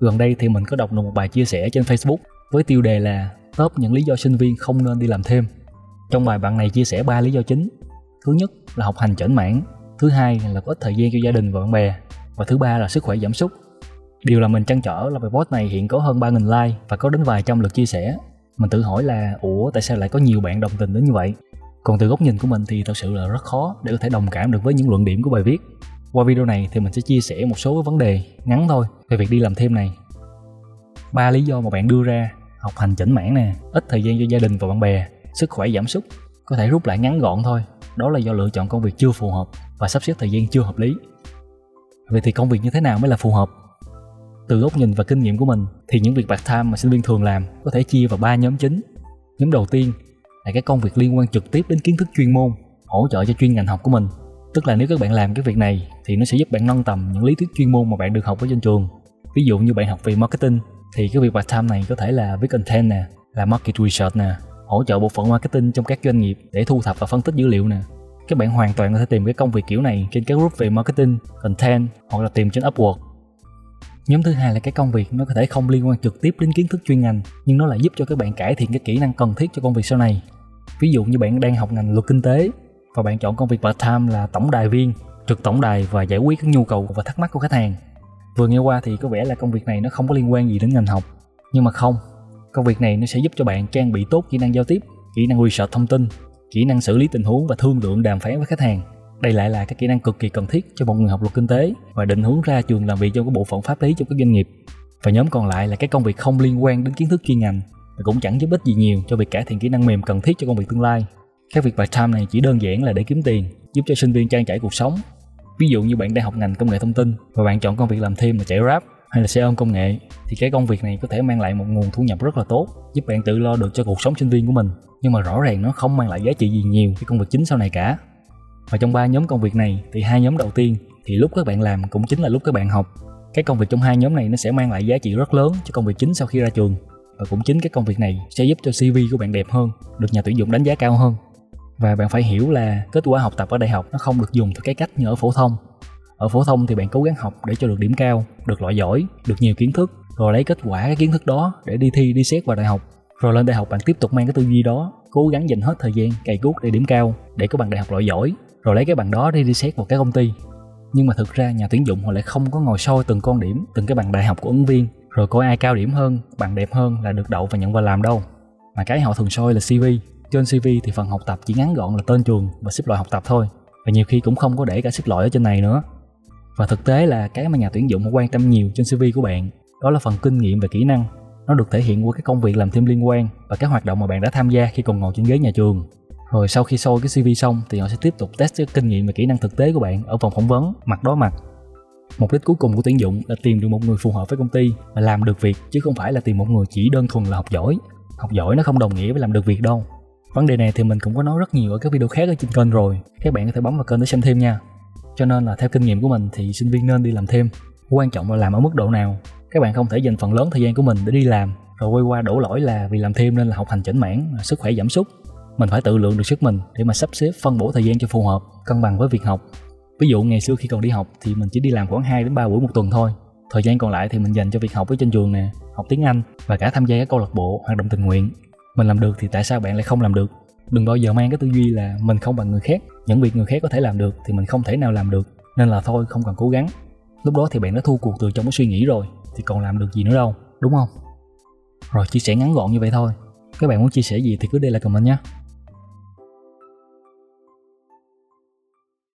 Gần đây thì mình có đọc được một bài chia sẻ trên Facebook với tiêu đề là top những lý do sinh viên không nên đi làm thêm. Trong bài bạn này chia sẻ ba lý do chính. Thứ nhất là học hành chểnh mãn, thứ hai là có ít thời gian cho gia đình và bạn bè và thứ ba là sức khỏe giảm sút. Điều là mình trăn trở là bài post này hiện có hơn 3.000 like và có đến vài trăm lượt chia sẻ. Mình tự hỏi là ủa tại sao lại có nhiều bạn đồng tình đến như vậy? Còn từ góc nhìn của mình thì thật sự là rất khó để có thể đồng cảm được với những luận điểm của bài viết. Qua video này thì mình sẽ chia sẻ một số vấn đề ngắn thôi về việc đi làm thêm này. Ba lý do mà bạn đưa ra, học hành chỉnh mãn nè, ít thời gian cho gia đình và bạn bè, sức khỏe giảm sút, có thể rút lại ngắn gọn thôi. Đó là do lựa chọn công việc chưa phù hợp và sắp xếp thời gian chưa hợp lý. Vậy thì công việc như thế nào mới là phù hợp? Từ góc nhìn và kinh nghiệm của mình thì những việc part-time mà sinh viên thường làm có thể chia vào ba nhóm chính. Nhóm đầu tiên là các công việc liên quan trực tiếp đến kiến thức chuyên môn, hỗ trợ cho chuyên ngành học của mình. Tức là nếu các bạn làm cái việc này thì nó sẽ giúp bạn nâng tầm những lý thuyết chuyên môn mà bạn được học ở trên trường. Ví dụ như bạn học về marketing thì cái việc part-time này có thể là viết content nè, là market research nè, hỗ trợ bộ phận marketing trong các doanh nghiệp để thu thập và phân tích dữ liệu nè. Các bạn hoàn toàn có thể tìm cái công việc kiểu này trên các group về marketing, content hoặc là tìm trên Upwork Nhóm thứ hai là cái công việc nó có thể không liên quan trực tiếp đến kiến thức chuyên ngành nhưng nó lại giúp cho các bạn cải thiện cái kỹ năng cần thiết cho công việc sau này. Ví dụ như bạn đang học ngành luật kinh tế và bạn chọn công việc part-time là tổng đài viên, trực tổng đài và giải quyết các nhu cầu và thắc mắc của khách hàng. Vừa nghe qua thì có vẻ là công việc này nó không có liên quan gì đến ngành học, nhưng mà không. Công việc này nó sẽ giúp cho bạn trang bị tốt kỹ năng giao tiếp, kỹ năng research thông tin, kỹ năng xử lý tình huống và thương lượng đàm phán với khách hàng đây lại là các kỹ năng cực kỳ cần thiết cho một người học luật kinh tế và định hướng ra trường làm việc trong cái bộ phận pháp lý trong các doanh nghiệp. Và nhóm còn lại là các công việc không liên quan đến kiến thức chuyên ngành và cũng chẳng giúp ích gì nhiều cho việc cải thiện kỹ năng mềm cần thiết cho công việc tương lai. Các việc part-time này chỉ đơn giản là để kiếm tiền, giúp cho sinh viên trang trải cuộc sống. Ví dụ như bạn đang học ngành công nghệ thông tin và bạn chọn công việc làm thêm là chạy Grab hay là xe ôm công nghệ thì cái công việc này có thể mang lại một nguồn thu nhập rất là tốt, giúp bạn tự lo được cho cuộc sống sinh viên của mình. Nhưng mà rõ ràng nó không mang lại giá trị gì nhiều cái công việc chính sau này cả và trong ba nhóm công việc này thì hai nhóm đầu tiên thì lúc các bạn làm cũng chính là lúc các bạn học cái công việc trong hai nhóm này nó sẽ mang lại giá trị rất lớn cho công việc chính sau khi ra trường và cũng chính cái công việc này sẽ giúp cho CV của bạn đẹp hơn, được nhà tuyển dụng đánh giá cao hơn. Và bạn phải hiểu là kết quả học tập ở đại học nó không được dùng theo cái cách như ở phổ thông. Ở phổ thông thì bạn cố gắng học để cho được điểm cao, được loại giỏi, được nhiều kiến thức, rồi lấy kết quả cái kiến thức đó để đi thi đi xét vào đại học. Rồi lên đại học bạn tiếp tục mang cái tư duy đó, cố gắng dành hết thời gian cày cuốc để điểm cao để có bằng đại học loại giỏi rồi lấy cái bằng đó đi đi xét vào các công ty nhưng mà thực ra nhà tuyển dụng họ lại không có ngồi soi từng con điểm từng cái bằng đại học của ứng viên rồi coi ai cao điểm hơn bằng đẹp hơn là được đậu và nhận vào làm đâu mà cái họ thường soi là cv trên cv thì phần học tập chỉ ngắn gọn là tên trường và xếp loại học tập thôi. Và nhiều khi cũng không có để cả xếp loại ở trên này nữa. Và thực tế là cái mà nhà tuyển dụng họ quan tâm nhiều trên cv của bạn, đó là phần kinh nghiệm và kỹ năng. Nó được thể hiện qua cái công việc làm thêm liên quan và các hoạt động mà bạn đã tham gia khi còn ngồi trên ghế nhà trường. Rồi sau khi soi cái CV xong thì họ sẽ tiếp tục test cái kinh nghiệm và kỹ năng thực tế của bạn ở vòng phỏng vấn, mặt đối mặt. Mục đích cuối cùng của tuyển dụng là tìm được một người phù hợp với công ty và làm được việc chứ không phải là tìm một người chỉ đơn thuần là học giỏi. Học giỏi nó không đồng nghĩa với làm được việc đâu vấn đề này thì mình cũng có nói rất nhiều ở các video khác ở trên kênh rồi. Các bạn có thể bấm vào kênh để xem thêm nha. Cho nên là theo kinh nghiệm của mình thì sinh viên nên đi làm thêm. Quan trọng là làm ở mức độ nào. Các bạn không thể dành phần lớn thời gian của mình để đi làm, rồi quay qua đổ lỗi là vì làm thêm nên là học hành chỉnh mãn sức khỏe giảm sút. Mình phải tự lượng được sức mình để mà sắp xếp phân bổ thời gian cho phù hợp, cân bằng với việc học. Ví dụ ngày xưa khi còn đi học thì mình chỉ đi làm khoảng 2 đến 3 buổi một tuần thôi. Thời gian còn lại thì mình dành cho việc học ở trên trường nè, học tiếng anh và cả tham gia các câu lạc bộ hoạt động tình nguyện mình làm được thì tại sao bạn lại không làm được? Đừng bao giờ mang cái tư duy là mình không bằng người khác. Những việc người khác có thể làm được thì mình không thể nào làm được. Nên là thôi, không cần cố gắng. Lúc đó thì bạn đã thua cuộc từ trong cái suy nghĩ rồi, thì còn làm được gì nữa đâu, đúng không? Rồi chia sẻ ngắn gọn như vậy thôi. Các bạn muốn chia sẻ gì thì cứ để lại comment nhé.